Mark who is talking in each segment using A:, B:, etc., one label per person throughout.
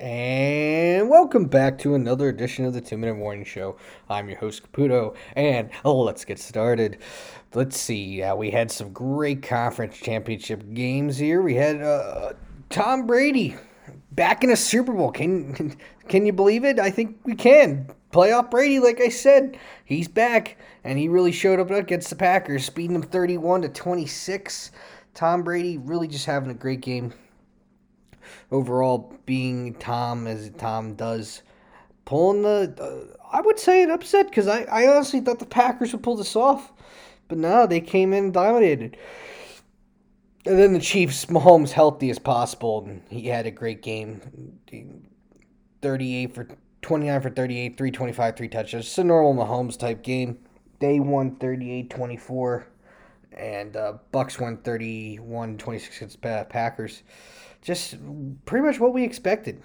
A: And welcome back to another edition of the Two Minute Warning Show. I'm your host, Caputo, and oh, let's get started. Let's see, uh, we had some great conference championship games here. We had uh, Tom Brady back in a Super Bowl. Can can you believe it? I think we can. Playoff Brady, like I said, he's back, and he really showed up against the Packers, beating them 31 to 26. Tom Brady really just having a great game overall being Tom as Tom does, pulling the, uh, I would say an upset because I, I honestly thought the Packers would pull this off. But no, they came in and dominated. And then the Chiefs, Mahomes healthy as possible, and he had a great game. 38 for 29 for 38, 325, three touches. It's a normal Mahomes type game. They won 38 24, and uh, Bucks won 31 26 against Packers just pretty much what we expected.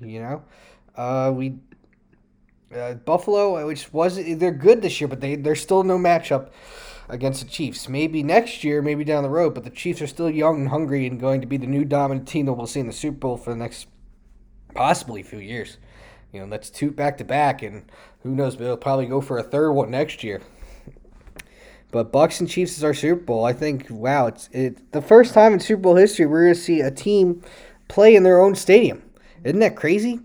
A: You know, uh, we uh, Buffalo, which was they're good this year, but they they're still no matchup against the Chiefs. Maybe next year, maybe down the road, but the Chiefs are still young and hungry and going to be the new dominant team that we'll see in the Super Bowl for the next possibly few years. You know, that's two back to back, and who knows? They'll probably go for a third one next year. But Bucks and Chiefs is our Super Bowl. I think wow, it's it the first time in Super Bowl history we're to see a team play in their own stadium. Isn't that crazy?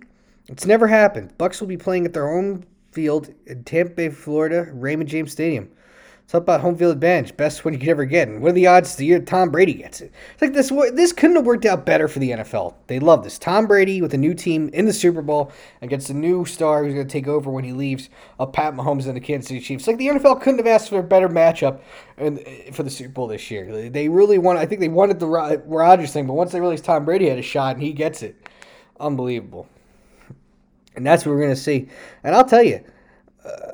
A: It's never happened. Bucks will be playing at their own field in Tampa Bay, Florida, Raymond James Stadium. It's about uh, home field advantage, best one you could ever get. And what are the odds the year Tom Brady gets it? It's like this. This couldn't have worked out better for the NFL. They love this. Tom Brady with a new team in the Super Bowl against a new star who's going to take over when he leaves. A Pat Mahomes and the Kansas City Chiefs. Like the NFL couldn't have asked for a better matchup eh, for the Super Bowl this year. They really want. I think they wanted the Rodgers thing, but once they realized Tom Brady had a shot and he gets it, unbelievable. And that's what we're going to see. And I'll tell you. Uh,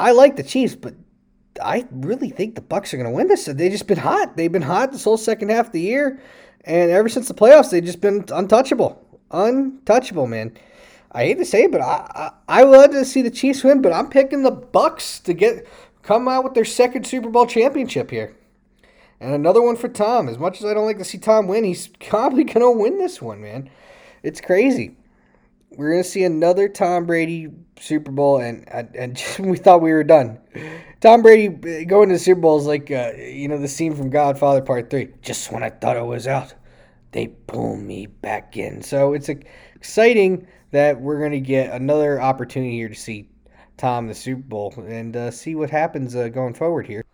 A: I like the Chiefs, but I really think the Bucks are going to win this. They've just been hot. They've been hot this whole second half of the year, and ever since the playoffs, they've just been untouchable, untouchable, man. I hate to say it, but I, I I love to see the Chiefs win, but I'm picking the Bucks to get come out with their second Super Bowl championship here, and another one for Tom. As much as I don't like to see Tom win, he's probably going to win this one, man. It's crazy. We're to see another Tom Brady Super Bowl, and and we thought we were done. Tom Brady going to the Super Bowl is like uh, you know the scene from Godfather Part Three. Just when I thought I was out, they pull me back in. So it's exciting that we're to get another opportunity here to see Tom the Super Bowl and uh, see what happens uh, going forward here.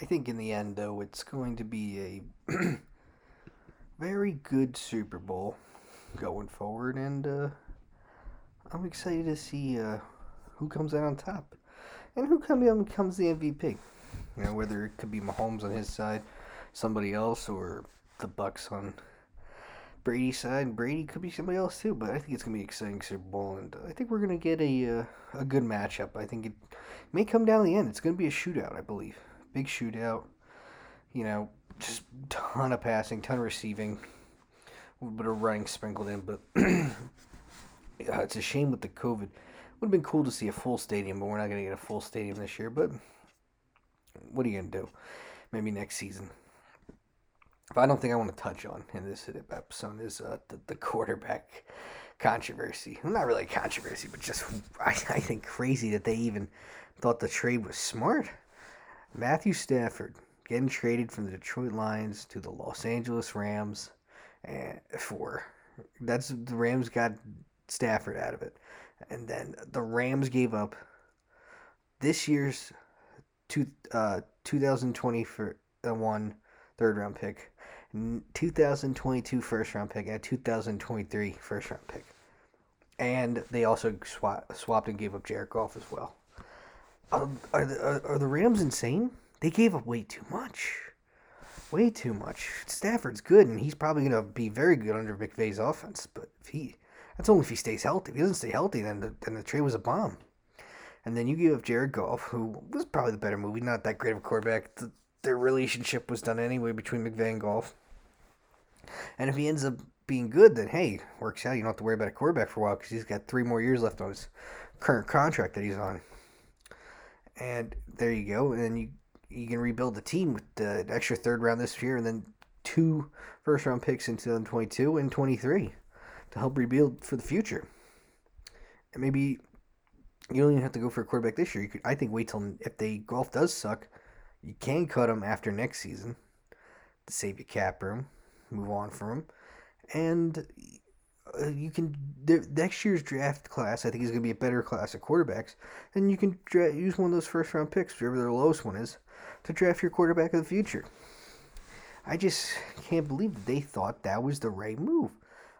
A: I think in the end, though, it's going to be a very good Super Bowl going forward, and uh, I'm excited to see uh, who comes out on top and who comes becomes the MVP. You know, whether it could be Mahomes on his side, somebody else, or the Bucks on Brady's side. Brady could be somebody else too, but I think it's gonna be exciting Super Bowl, and I think we're gonna get a uh, a good matchup. I think it may come down to the end. It's gonna be a shootout, I believe. Big shootout. You know, just ton of passing, ton of receiving, a little bit of running sprinkled in, but it's a shame with the COVID would have been cool to see a full stadium, but we're not going to get a full stadium this year. But what are you going to do? Maybe next season. But I don't think I want to touch on in this episode is uh, the, the quarterback controversy. Not really a controversy, but just I, I think crazy that they even thought the trade was smart. Matthew Stafford getting traded from the Detroit Lions to the Los Angeles Rams and eh, for that's the Rams got Stafford out of it and then the Rams gave up this year's two, uh, 2021 third round pick, 2022 first round pick, and a 2023 first round pick. And they also swap, swapped and gave up Jared Goff as well. Are, are, the, are the Rams insane? They gave up way too much. Way too much. Stafford's good, and he's probably going to be very good under McVay's offense. But if he that's only if he stays healthy. If he doesn't stay healthy, then the, then the trade was a bomb. And then you give up Jared Goff, who was probably the better movie, not that great of a quarterback. The, their relationship was done anyway between McVay and Goff. And if he ends up being good, then hey, works out. You don't have to worry about a quarterback for a while because he's got three more years left on his current contract that he's on. And there you go. And then you you can rebuild the team with the extra third round this year, and then two first round picks in 2022 and 23 to help rebuild for the future. And maybe you don't even have to go for a quarterback this year. You could, I think, wait till if they Goff does suck, you can cut them after next season to save your cap room, move on from them, and uh, you can next year's draft class. I think is going to be a better class of quarterbacks, and you can dra- use one of those first round picks, whatever the lowest one is, to draft your quarterback of the future. I just can't believe that they thought that was the right move.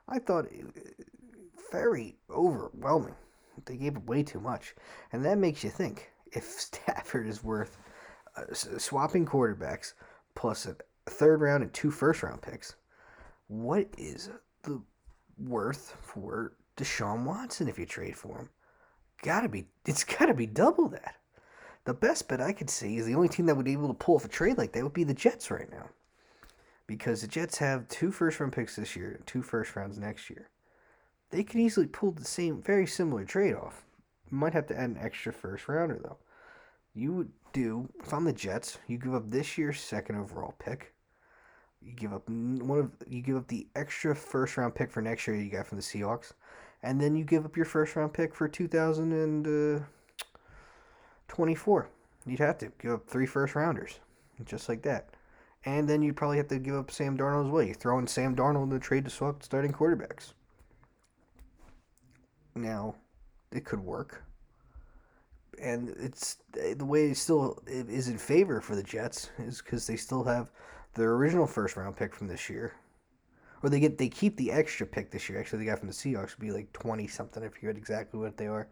A: I thought it, very overwhelming. They gave way too much, and that makes you think if Stafford is worth uh, swapping quarterbacks plus a third round and two first round picks. What is the worth for Deshaun Watson if you trade for him? Gotta be, it's gotta be double that. The best bet I could see is the only team that would be able to pull off a trade like that would be the Jets right now. Because the Jets have two first round picks this year, two first rounds next year. They could easily pull the same, very similar trade off. Might have to add an extra first rounder though. You would do if I'm the Jets, you give up this year's second overall pick. You give up one of you give up the extra first round pick for next year you got from the Seahawks, and then you give up your first round pick for 2024. Uh, You'd have to give up three first rounders, just like that. And then you'd probably have to give up Sam Darnold as well. You throw in Sam Darnold in the trade to swap starting quarterbacks. Now, it could work and it's the way it still is in favor for the Jets is because they still have their original first round pick from this year, or they get they keep the extra pick this year. Actually, they got from the Seahawks would be like twenty something. I forget exactly what they are.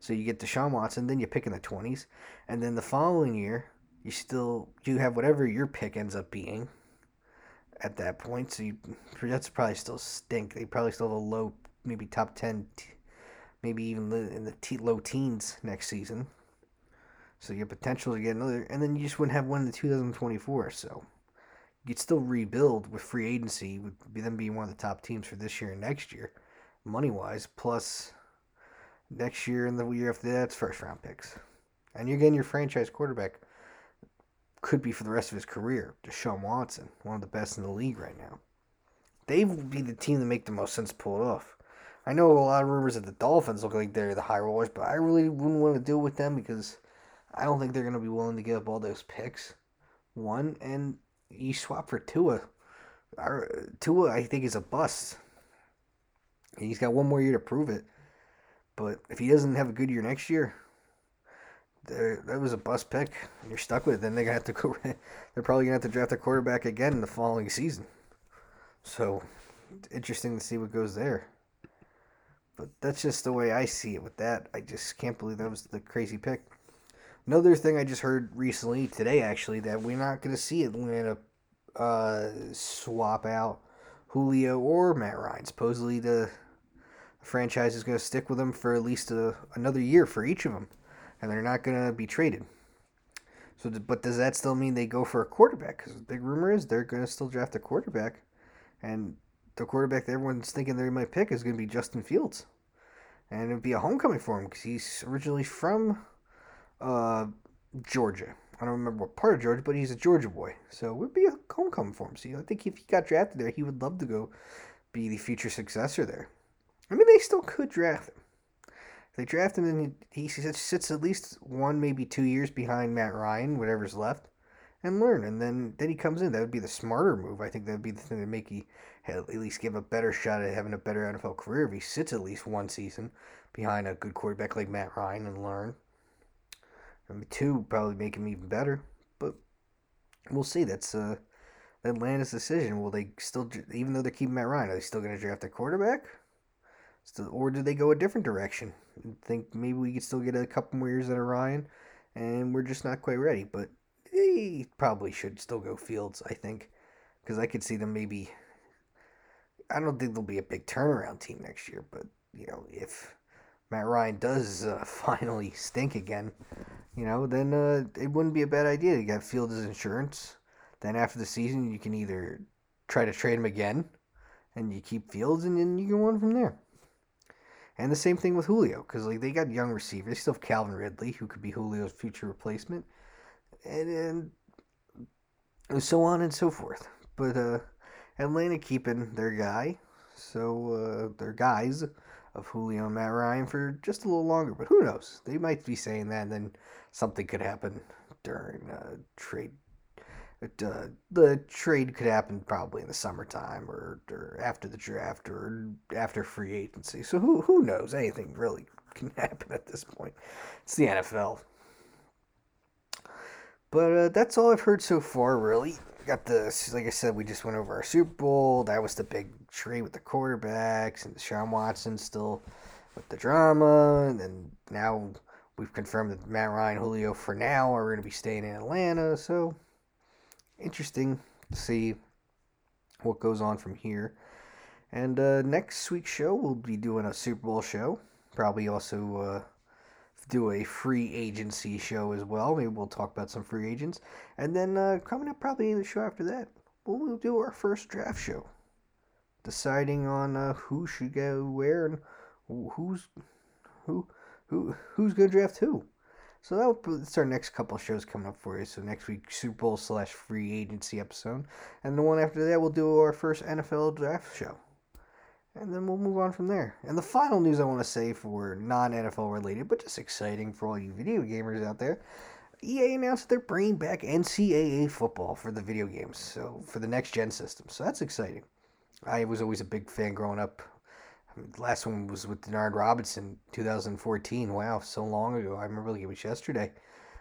A: So you get Deshaun Watson, then you pick in the twenties, and then the following year you still you have whatever your pick ends up being. At that point, so you Jets probably still stink. They probably still have a low, maybe top ten. Maybe even in the t- low teens next season. So your potential to get another, and then you just wouldn't have one in the 2024. So you'd still rebuild with free agency, would be them being one of the top teams for this year and next year, money wise. Plus, next year and the year after that, it's first round picks, and you're getting your franchise quarterback. Could be for the rest of his career, Deshaun Watson, one of the best in the league right now. They would be the team that make the most sense to pull it off. I know a lot of rumors that the Dolphins look like they're the high rollers, but I really wouldn't want to deal with them because I don't think they're going to be willing to give up all those picks. One, and you swap for Tua. Our, Tua, I think, is a bust. He's got one more year to prove it. But if he doesn't have a good year next year, that was a bust pick, you're stuck with it. Then they're gonna have to go. They're probably gonna have to draft a quarterback again in the following season. So, interesting to see what goes there. But that's just the way I see it with that. I just can't believe that was the crazy pick. Another thing I just heard recently, today actually, that we're not to see Atlanta uh, swap out Julio or Matt Ryan. Supposedly the franchise is to stick with them for at least a, another year for each of them, and they're not going to be traded. So, but does that still mean they go for a quarterback? Because the big rumor is they're going to still draft a quarterback, and the quarterback that everyone's thinking they might pick is going to be Justin Fields. And it'd be a homecoming for him because he's originally from uh, Georgia. I don't remember what part of Georgia, but he's a Georgia boy. So it would be a homecoming for him. So I think if he got drafted there, he would love to go be the future successor there. I mean, they still could draft they draft him, and he, he sits at least one, maybe two years behind Matt Ryan, whatever's left and learn. And then then he comes in. That would be the smarter move. I think that would be the thing to make you at least give a better shot at having a better NFL career if he sits at least one season behind a good quarterback like Matt Ryan and learn. And two, probably make him even better. But we'll see. That's uh, Atlanta's decision. Will they still, even though they're keeping Matt Ryan, are they still going to draft a quarterback? Still, or do they go a different direction? I think maybe we could still get a couple more years out of Ryan, and we're just not quite ready. But he probably should still go Fields, I think, because I could see them maybe. I don't think they'll be a big turnaround team next year, but you know, if Matt Ryan does uh, finally stink again, you know, then uh, it wouldn't be a bad idea to get Fields as insurance. Then after the season, you can either try to trade him again, and you keep Fields, and then you can run from there. And the same thing with Julio, because like they got young receivers. They still have Calvin Ridley, who could be Julio's future replacement and, and so on and so forth. But uh, Atlanta keeping their guy, so uh, they're guys of Julio and Matt Ryan for just a little longer. But who knows? They might be saying that, and then something could happen during uh, trade. Uh, the trade could happen probably in the summertime or, or after the draft or after free agency. So who who knows? Anything really can happen at this point. It's the NFL. But uh, that's all I've heard so far, really. Got the, like I said, we just went over our Super Bowl. That was the big trade with the quarterbacks and Sean Watson still with the drama. And then now we've confirmed that Matt Ryan, Julio for now are going to be staying in Atlanta. So interesting to see what goes on from here. And uh, next week's show, we'll be doing a Super Bowl show. Probably also uh, do a free agency show as well. Maybe we'll talk about some free agents. And then uh, coming up probably in the show after that, we'll, we'll do our first draft show. Deciding on uh, who should go where and who's who who who's gonna draft who. So that's our next couple shows coming up for you. So next week Super Bowl slash free agency episode, and the one after that we'll do our first NFL draft show and then we'll move on from there. And the final news I want to say for non NFL related, but just exciting for all you video gamers out there. EA announced they're bringing back NCAA football for the video games, so for the next gen system. So that's exciting. I was always a big fan growing up. The last one was with Denard Robinson, 2014. Wow, so long ago. I remember like it was yesterday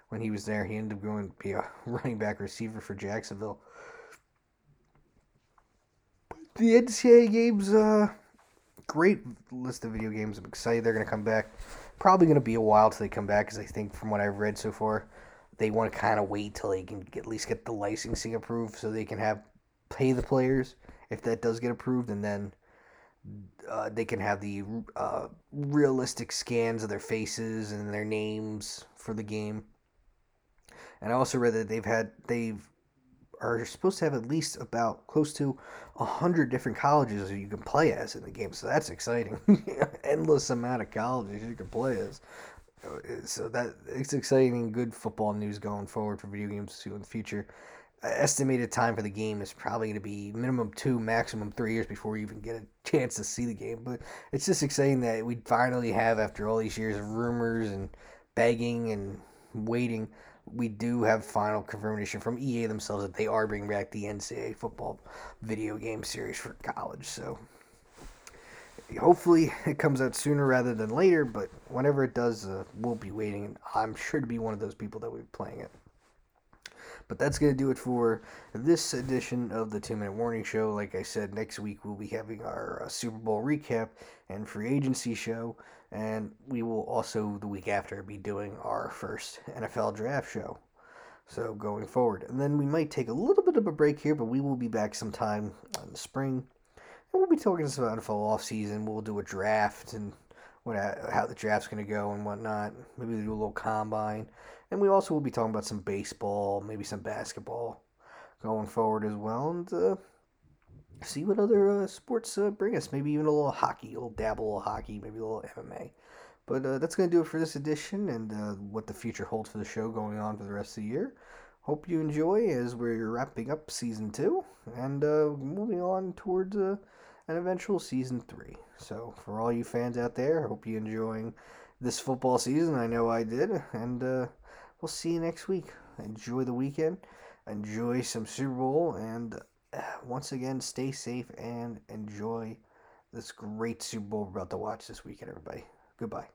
A: when he was there. He ended up going to be a running back receiver for Jacksonville. The NCAA games, uh, great list of video games. I'm excited they're going to come back. Probably going to be a while till they come back because I think from what I've read so far, they want to kind of wait till they can at least get the licensing approved so they can have pay the players if that does get approved, and then uh, they can have the uh, realistic scans of their faces and their names for the game. And I also read that they've had they've are supposed to have at least about close to hundred different colleges that you can play as in the game. So that's exciting. Endless amount of colleges you can play as. So that it's exciting, good football news going forward for video games too in the future. Estimated time for the game is probably going to be minimum two, maximum three years before we even get a chance to see the game. But it's just exciting that we finally have, after all these years of rumors and begging and waiting, we do have final confirmation from EA themselves that they are bringing back the NCAA football video game series for college. So hopefully it comes out sooner rather than later, but whenever it does, uh, we'll be waiting. I'm sure to be one of those people that will be playing it. But that's going to do it for this edition of the Two Minute Warning Show. Like I said, next week we'll be having our uh, Super Bowl recap and free agency show. And we will also, the week after, be doing our first NFL draft show. So going forward. And then we might take a little bit of a break here, but we will be back sometime in the spring. And we'll be talking about NFL offseason. We'll do a draft and what how the draft's going to go and whatnot. Maybe do a little combine. And we also will be talking about some baseball, maybe some basketball going forward as well. And uh, see what other uh, sports uh, bring us. Maybe even a little hockey, a little dabble, a little hockey, maybe a little MMA. But uh, that's going to do it for this edition and uh, what the future holds for the show going on for the rest of the year. Hope you enjoy as we're wrapping up season two and uh, moving on towards uh, an eventual season three. So, for all you fans out there, hope you're enjoying this football season. I know I did. And uh, we'll see you next week. Enjoy the weekend. Enjoy some Super Bowl and uh, once again, stay safe and enjoy this great Super Bowl we're about to watch this weekend, everybody. Goodbye.